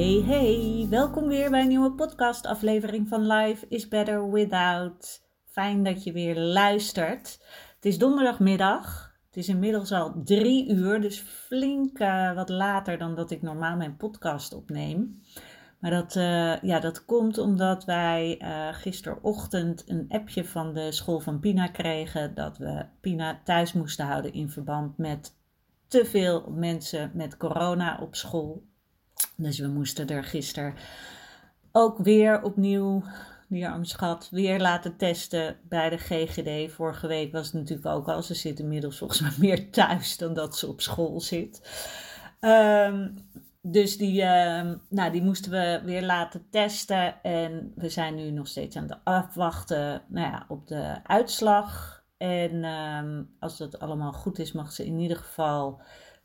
Hey hey, welkom weer bij een nieuwe podcastaflevering van Life is Better Without. Fijn dat je weer luistert. Het is donderdagmiddag. Het is inmiddels al drie uur, dus flink uh, wat later dan dat ik normaal mijn podcast opneem. Maar dat, uh, ja, dat komt omdat wij uh, gisterochtend een appje van de school van Pina kregen dat we Pina thuis moesten houden in verband met te veel mensen met corona op school. Dus we moesten er gisteren ook weer opnieuw dierarmschat weer laten testen bij de GGD. Vorige week was het natuurlijk ook al. Ze zit inmiddels volgens mij meer thuis dan dat ze op school zit. Um, dus die, uh, nou, die moesten we weer laten testen. En we zijn nu nog steeds aan het afwachten nou ja, op de uitslag. En um, als dat allemaal goed is, mag ze in ieder geval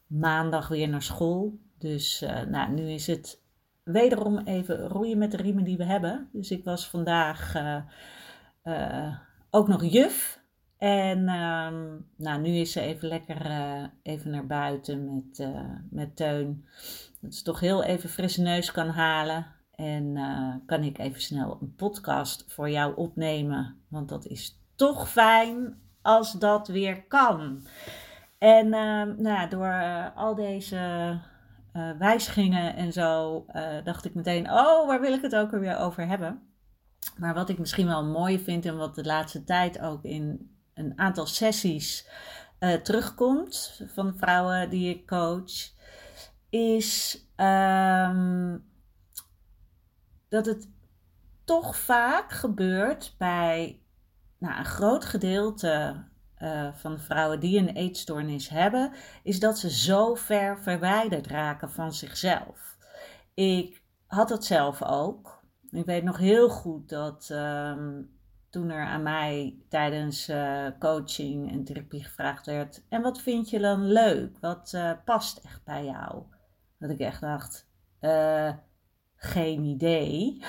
maandag weer naar school. Dus uh, nou, nu is het wederom even roeien met de riemen die we hebben. Dus ik was vandaag uh, uh, ook nog juf. En uh, nou, nu is ze even lekker even naar buiten met, met Teun. Dat ze toch heel even frisse neus kan halen. En kan ik even snel een podcast voor jou opnemen. Want dat is toch fijn als dat weer kan. En ehm, nou, door al deze uh, wijzigingen en zo, uh, dacht ik meteen, oh, waar wil ik het ook weer over hebben? Maar wat ik misschien wel mooi vind en wat de laatste tijd ook in een aantal sessies uh, terugkomt van vrouwen die ik coach, is um, dat het toch vaak gebeurt bij nou, een groot gedeelte uh, van vrouwen die een eetstoornis hebben, is dat ze zo ver verwijderd raken van zichzelf. Ik had dat zelf ook. Ik weet nog heel goed dat um, toen er aan mij tijdens uh, coaching en therapie gevraagd werd: En wat vind je dan leuk? Wat uh, past echt bij jou? Dat ik echt dacht: Geen idee.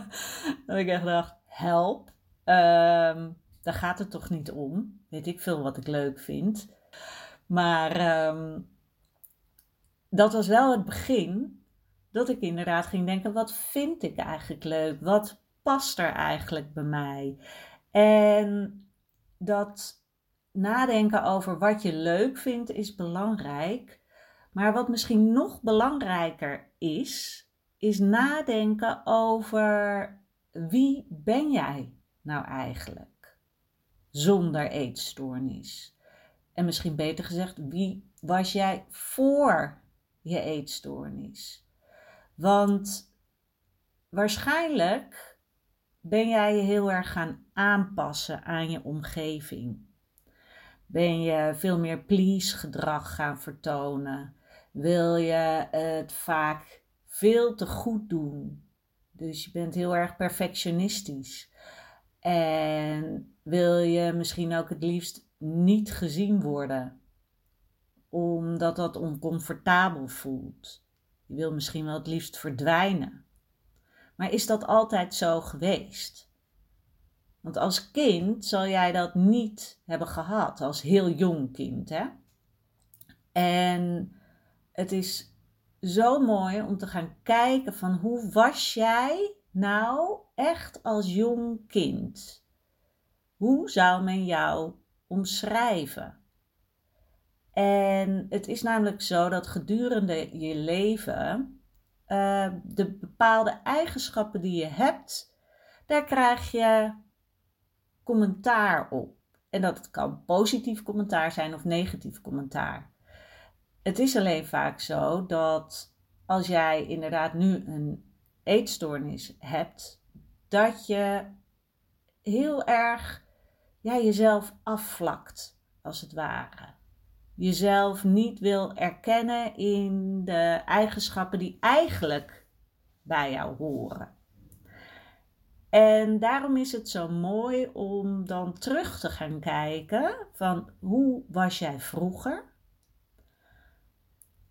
dat ik echt dacht: Help. Um, daar gaat het toch niet om. Weet ik veel wat ik leuk vind. Maar um, dat was wel het begin dat ik inderdaad ging denken: wat vind ik eigenlijk leuk? Wat past er eigenlijk bij mij? En dat nadenken over wat je leuk vindt is belangrijk. Maar wat misschien nog belangrijker is, is nadenken over wie ben jij nou eigenlijk? Zonder eetstoornis? En misschien beter gezegd, wie was jij voor je eetstoornis? Want waarschijnlijk ben jij je heel erg gaan aanpassen aan je omgeving. Ben je veel meer please gedrag gaan vertonen? Wil je het vaak veel te goed doen? Dus je bent heel erg perfectionistisch. En wil je misschien ook het liefst niet gezien worden, omdat dat oncomfortabel voelt. Je wil misschien wel het liefst verdwijnen. Maar is dat altijd zo geweest? Want als kind zal jij dat niet hebben gehad, als heel jong kind. Hè? En het is zo mooi om te gaan kijken van hoe was jij nou echt als jong kind? Hoe zou men jou omschrijven? En het is namelijk zo dat gedurende je leven uh, de bepaalde eigenschappen die je hebt, daar krijg je commentaar op. En dat kan positief commentaar zijn of negatief commentaar. Het is alleen vaak zo dat als jij inderdaad nu een eetstoornis hebt, dat je heel erg ja, jezelf afvlakt, als het ware. Jezelf niet wil erkennen in de eigenschappen die eigenlijk bij jou horen. En daarom is het zo mooi om dan terug te gaan kijken van hoe was jij vroeger?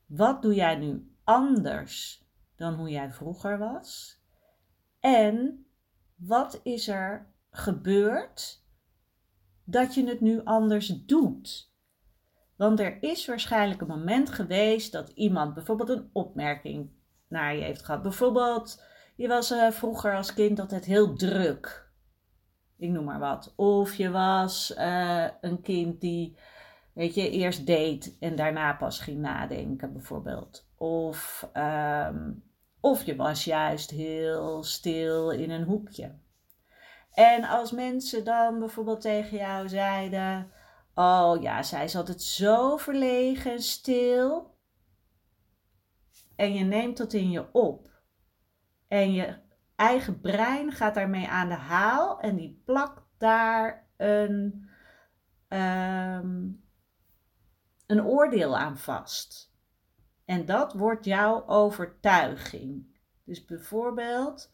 Wat doe jij nu anders dan hoe jij vroeger was? En wat is er gebeurd dat je het nu anders doet? Want er is waarschijnlijk een moment geweest dat iemand bijvoorbeeld een opmerking naar je heeft gehad. Bijvoorbeeld, je was uh, vroeger als kind altijd heel druk. Ik noem maar wat. Of je was uh, een kind die, weet je, eerst deed en daarna pas ging nadenken, bijvoorbeeld. Of, um, of je was juist heel stil in een hoekje. En als mensen dan bijvoorbeeld tegen jou zeiden: Oh ja, zij is altijd zo verlegen en stil. En je neemt dat in je op. En je eigen brein gaat daarmee aan de haal en die plakt daar een, um, een oordeel aan vast. En dat wordt jouw overtuiging. Dus bijvoorbeeld,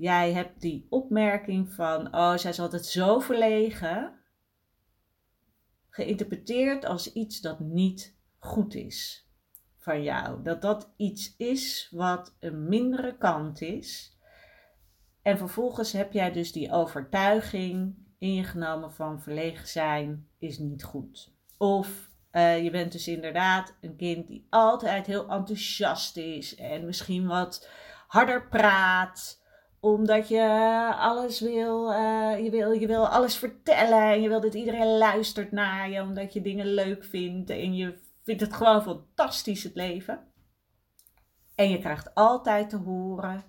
jij hebt die opmerking van, oh, zij is altijd zo verlegen, geïnterpreteerd als iets dat niet goed is van jou. Dat dat iets is wat een mindere kant is. En vervolgens heb jij dus die overtuiging ingenomen van verlegen zijn is niet goed. Of uh, je bent dus inderdaad een kind die altijd heel enthousiast is en misschien wat harder praat omdat je alles wil, uh, je wil, je wil alles vertellen en je wil dat iedereen luistert naar je, omdat je dingen leuk vindt en je vindt het gewoon fantastisch het leven. En je krijgt altijd te horen,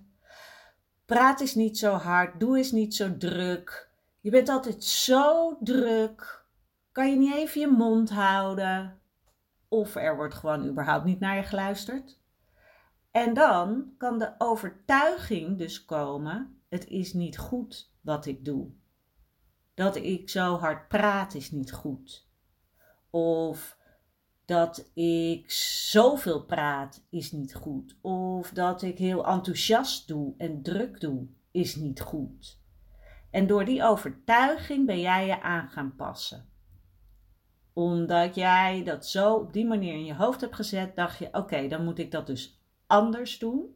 praat eens niet zo hard, doe eens niet zo druk. Je bent altijd zo druk, kan je niet even je mond houden? Of er wordt gewoon überhaupt niet naar je geluisterd. En dan kan de overtuiging dus komen: het is niet goed wat ik doe. Dat ik zo hard praat is niet goed. Of dat ik zoveel praat is niet goed. Of dat ik heel enthousiast doe en druk doe is niet goed. En door die overtuiging ben jij je aan gaan passen. Omdat jij dat zo op die manier in je hoofd hebt gezet, dacht je: oké, dan moet ik dat dus anders doen.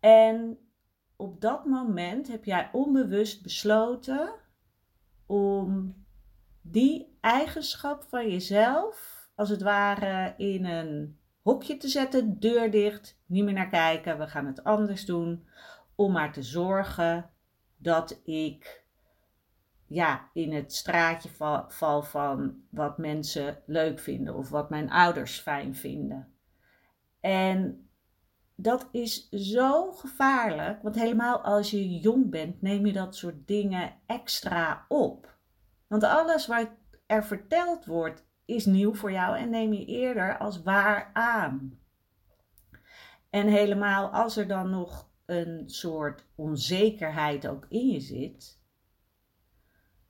En op dat moment heb jij onbewust besloten om die eigenschap van jezelf, als het ware, in een hokje te zetten, deur dicht, niet meer naar kijken, we gaan het anders doen, om maar te zorgen dat ik ja, in het straatje val van wat mensen leuk vinden of wat mijn ouders fijn vinden. En dat is zo gevaarlijk, want helemaal als je jong bent, neem je dat soort dingen extra op. Want alles wat er verteld wordt, is nieuw voor jou en neem je eerder als waar aan. En helemaal als er dan nog een soort onzekerheid ook in je zit,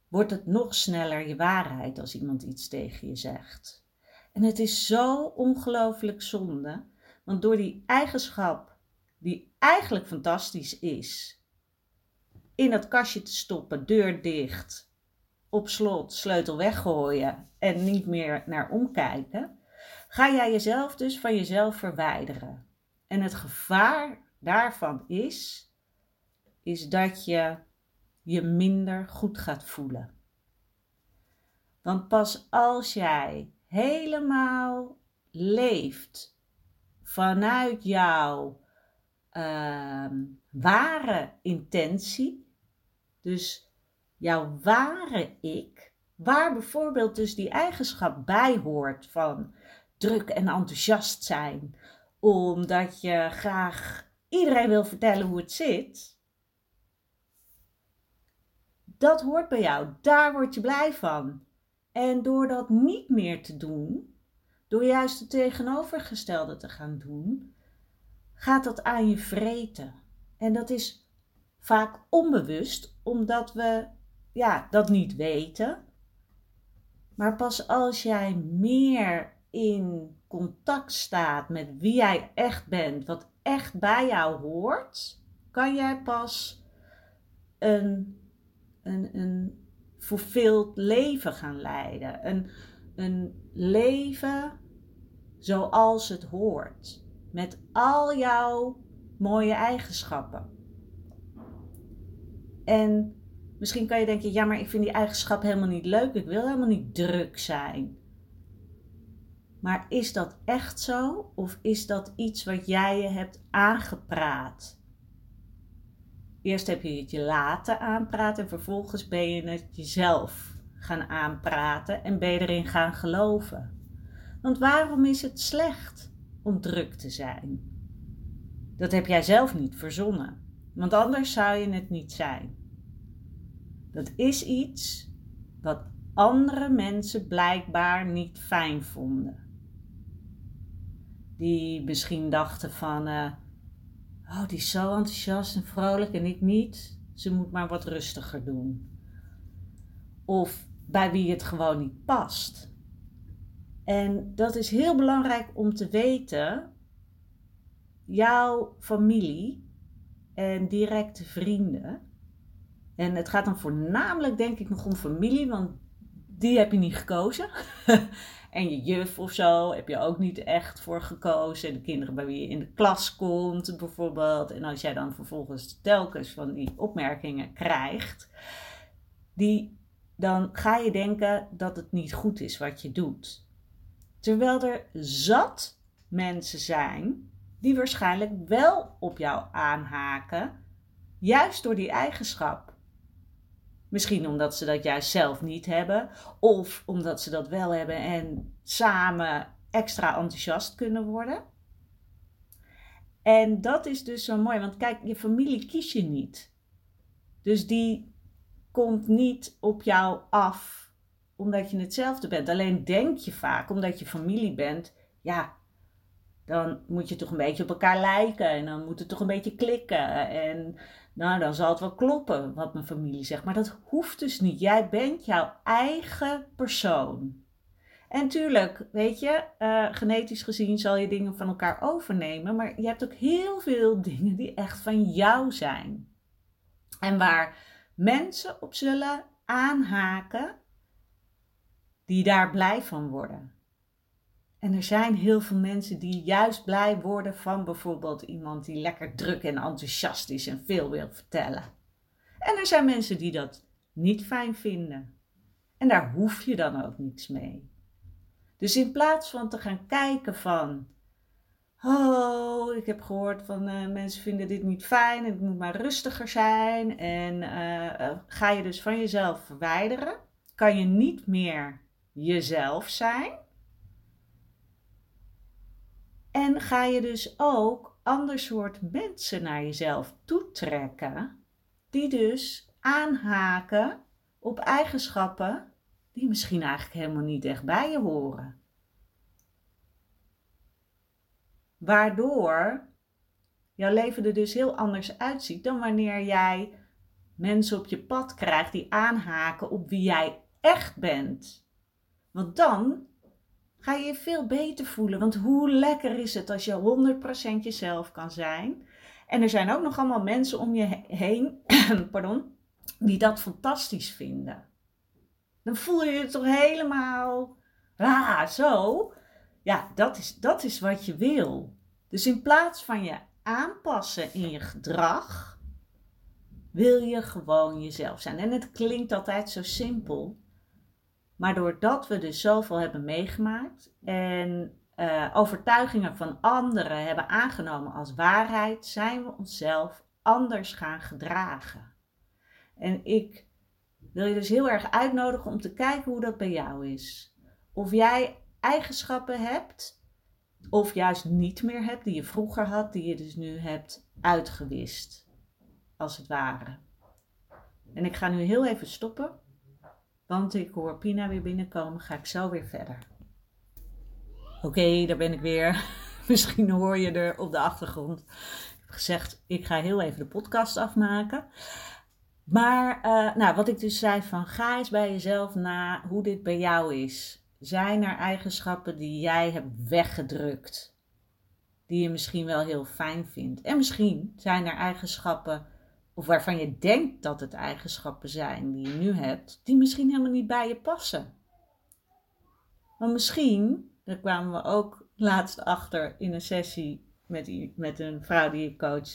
wordt het nog sneller je waarheid als iemand iets tegen je zegt. En het is zo ongelooflijk zonde want door die eigenschap, die eigenlijk fantastisch is, in dat kastje te stoppen, deur dicht, op slot, sleutel weggooien en niet meer naar omkijken, ga jij jezelf dus van jezelf verwijderen. En het gevaar daarvan is, is dat je je minder goed gaat voelen. Want pas als jij helemaal leeft vanuit jouw ehm, ware intentie, dus jouw ware ik, waar bijvoorbeeld dus die eigenschap bij hoort van druk en enthousiast zijn, omdat je graag iedereen wil vertellen hoe het zit. dat hoort bij jou. Daar word je blij van. En door dat niet meer te doen, door juist het tegenovergestelde te gaan doen, gaat dat aan je vreten. En dat is vaak onbewust, omdat we ja, dat niet weten. Maar pas als jij meer in contact staat met wie jij echt bent, wat echt bij jou hoort, kan jij pas een, een, een fulfilled leven gaan leiden. Een, een leven zoals het hoort. Met al jouw mooie eigenschappen. En misschien kan je denken, ja, maar ik vind die eigenschap helemaal niet leuk. Ik wil helemaal niet druk zijn. Maar is dat echt zo? Of is dat iets wat jij je hebt aangepraat? Eerst heb je het je laten aanpraten en vervolgens ben je het jezelf gaan aanpraten en ben je erin gaan geloven. Want waarom is het slecht om druk te zijn? Dat heb jij zelf niet verzonnen, want anders zou je het niet zijn. Dat is iets wat andere mensen blijkbaar niet fijn vonden. Die misschien dachten van, uh, oh die is zo enthousiast en vrolijk en ik niet. Ze moet maar wat rustiger doen. Of bij wie het gewoon niet past. En dat is heel belangrijk om te weten. Jouw familie en directe vrienden. En het gaat dan voornamelijk, denk ik, nog om familie, want die heb je niet gekozen. en je juf of zo heb je ook niet echt voor gekozen. De kinderen bij wie je in de klas komt, bijvoorbeeld. En als jij dan vervolgens telkens van die opmerkingen krijgt, die, dan ga je denken dat het niet goed is wat je doet. Terwijl er zat mensen zijn die waarschijnlijk wel op jou aanhaken, juist door die eigenschap. Misschien omdat ze dat juist zelf niet hebben, of omdat ze dat wel hebben en samen extra enthousiast kunnen worden. En dat is dus zo mooi, want kijk, je familie kies je niet. Dus die komt niet op jou af omdat je hetzelfde bent. Alleen denk je vaak, omdat je familie bent, ja, dan moet je toch een beetje op elkaar lijken en dan moet het toch een beetje klikken. En nou, dan zal het wel kloppen wat mijn familie zegt. Maar dat hoeft dus niet. Jij bent jouw eigen persoon. En tuurlijk, weet je, uh, genetisch gezien zal je dingen van elkaar overnemen, maar je hebt ook heel veel dingen die echt van jou zijn. En waar mensen op zullen aanhaken die daar blij van worden. En er zijn heel veel mensen die juist blij worden van bijvoorbeeld iemand die lekker druk en enthousiast is en veel wil vertellen. En er zijn mensen die dat niet fijn vinden. En daar hoef je dan ook niets mee. Dus in plaats van te gaan kijken van, oh, ik heb gehoord van uh, mensen vinden dit niet fijn het moet maar rustiger zijn. En uh, ga je dus van jezelf verwijderen, kan je niet meer jezelf zijn. En ga je dus ook ander soort mensen naar jezelf toetrekken, die dus aanhaken op eigenschappen die misschien eigenlijk helemaal niet echt bij je horen. Waardoor jouw leven er dus heel anders uitziet dan wanneer jij mensen op je pad krijgt die aanhaken op wie jij echt bent. Want dan ga je je veel beter voelen. Want hoe lekker is het als je 100% jezelf kan zijn. En er zijn ook nog allemaal mensen om je heen pardon, die dat fantastisch vinden. Dan voel je je toch helemaal ah, zo. Ja, dat is, dat is wat je wil. Dus in plaats van je aanpassen in je gedrag, wil je gewoon jezelf zijn. En het klinkt altijd zo simpel. Maar doordat we dus zoveel hebben meegemaakt en uh, overtuigingen van anderen hebben aangenomen als waarheid, zijn we onszelf anders gaan gedragen. En ik wil je dus heel erg uitnodigen om te kijken hoe dat bij jou is. Of jij eigenschappen hebt, of juist niet meer hebt, die je vroeger had, die je dus nu hebt uitgewist, als het ware. En ik ga nu heel even stoppen, want ik hoor Pina weer binnenkomen. Ga ik zo weer verder. Oké, daar ben ik weer. Misschien hoor je er op de achtergrond. Ik heb gezegd, ik ga heel even de podcast afmaken. Maar uh, nou, wat ik dus zei van ga eens bij jezelf na hoe dit bij jou is. Zijn er eigenschappen die jij hebt weggedrukt? Die je misschien wel heel fijn vindt. En misschien zijn er eigenschappen, of waarvan je denkt dat het eigenschappen zijn die je nu hebt, die misschien helemaal niet bij je passen. Maar misschien, daar kwamen we ook laatst achter in een sessie met, met een vrouw die ik coach,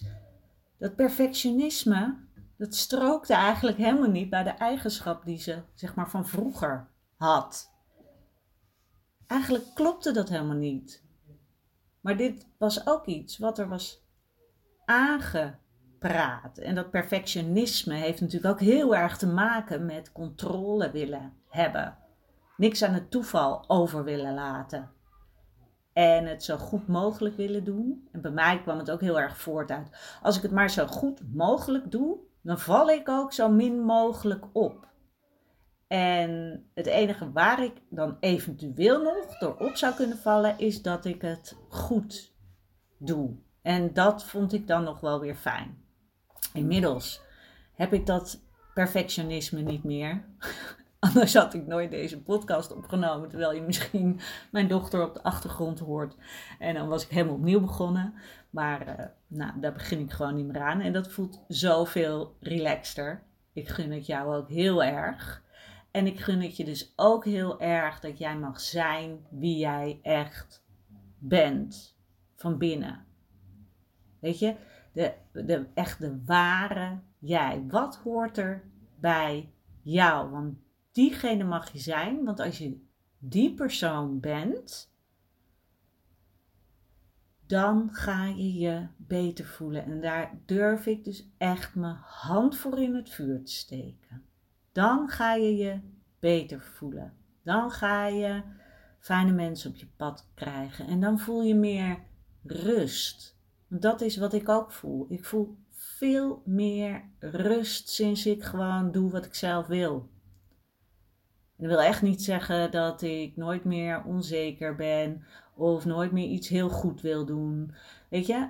dat perfectionisme, dat strookte eigenlijk helemaal niet bij de eigenschap die ze zeg maar van vroeger had. Eigenlijk klopte dat helemaal niet. Maar dit was ook iets wat er was aangepraat. En dat perfectionisme heeft natuurlijk ook heel erg te maken met controle willen hebben. Niks aan het toeval over willen laten. En het zo goed mogelijk willen doen. En bij mij kwam het ook heel erg voort uit. Als ik het maar zo goed mogelijk doe, dan val ik ook zo min mogelijk op. En het enige waar ik dan eventueel nog door op zou kunnen vallen, is dat ik het goed doe. En dat vond ik dan nog wel weer fijn. Inmiddels heb ik dat perfectionisme niet meer. Anders had ik nooit deze podcast opgenomen, terwijl je misschien mijn dochter op de achtergrond hoort. En dan was ik helemaal opnieuw begonnen. Maar uh, nou, daar begin ik gewoon niet meer aan. En dat voelt zoveel relaxter. Ik gun het jou ook heel erg. En ik gun het je dus ook heel erg dat jij mag zijn wie jij echt bent van binnen. Weet je, de, de, echt de ware jij. Wat hoort er bij jou? Want diegene mag je zijn, want als je die persoon bent, dan ga je je beter voelen. En daar durf ik dus echt mijn hand voor in het vuur te steken dan ga je je beter voelen. Dan ga je fijne mensen op je pad krijgen. En dan voel je meer rust. Dat is wat ik ook voel. Ik voel veel meer rust sinds ik gewoon doe wat ik zelf wil. En dat wil echt niet zeggen dat ik nooit meer onzeker ben of nooit meer iets heel goed wil doen. Weet je?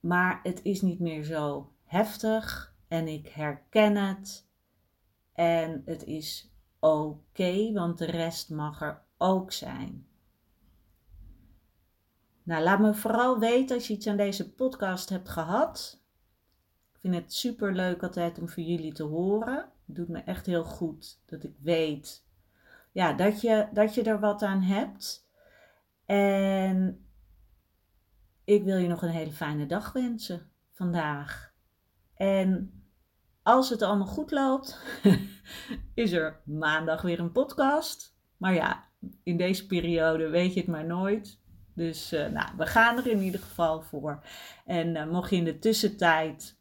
Maar het is niet meer zo heftig en ik herken het en het is oké, want de rest mag er ook zijn. Nou, laat me vooral weten als je iets aan deze podcast hebt gehad. Ik vind het super leuk altijd om voor jullie te horen. Het doet me echt heel goed dat ik weet ja, dat, je, dat je er wat aan hebt. En ik wil je nog een hele fijne dag wensen vandaag. En als het allemaal goed loopt, is er maandag weer een podcast. Maar ja, in deze periode weet je het maar nooit. Dus uh, nou, we gaan er in ieder geval voor. En uh, mocht je in de tussentijd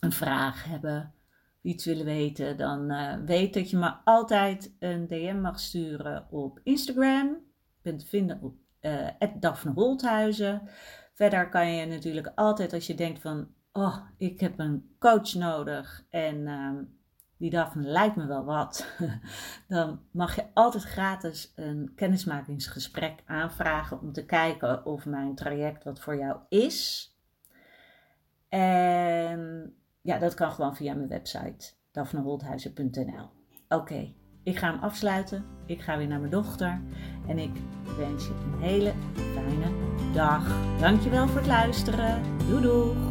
een vraag hebben, iets willen weten, dan uh, weet dat je me altijd een DM mag sturen op Instagram. Je bent te vinden op Daphne Holthuizen. Verder kan je natuurlijk altijd als je denkt van oh, ik heb een coach nodig en uh, die Daphne lijkt me wel wat, dan mag je altijd gratis een kennismakingsgesprek aanvragen om te kijken of mijn traject wat voor jou is. En ja, dat kan gewoon via mijn website daphneholthuizen.nl. Oké, ik ga hem afsluiten. Ik ga weer naar mijn dochter. En ik wens je een hele fijne dag. Dankjewel voor het luisteren. Doei doei.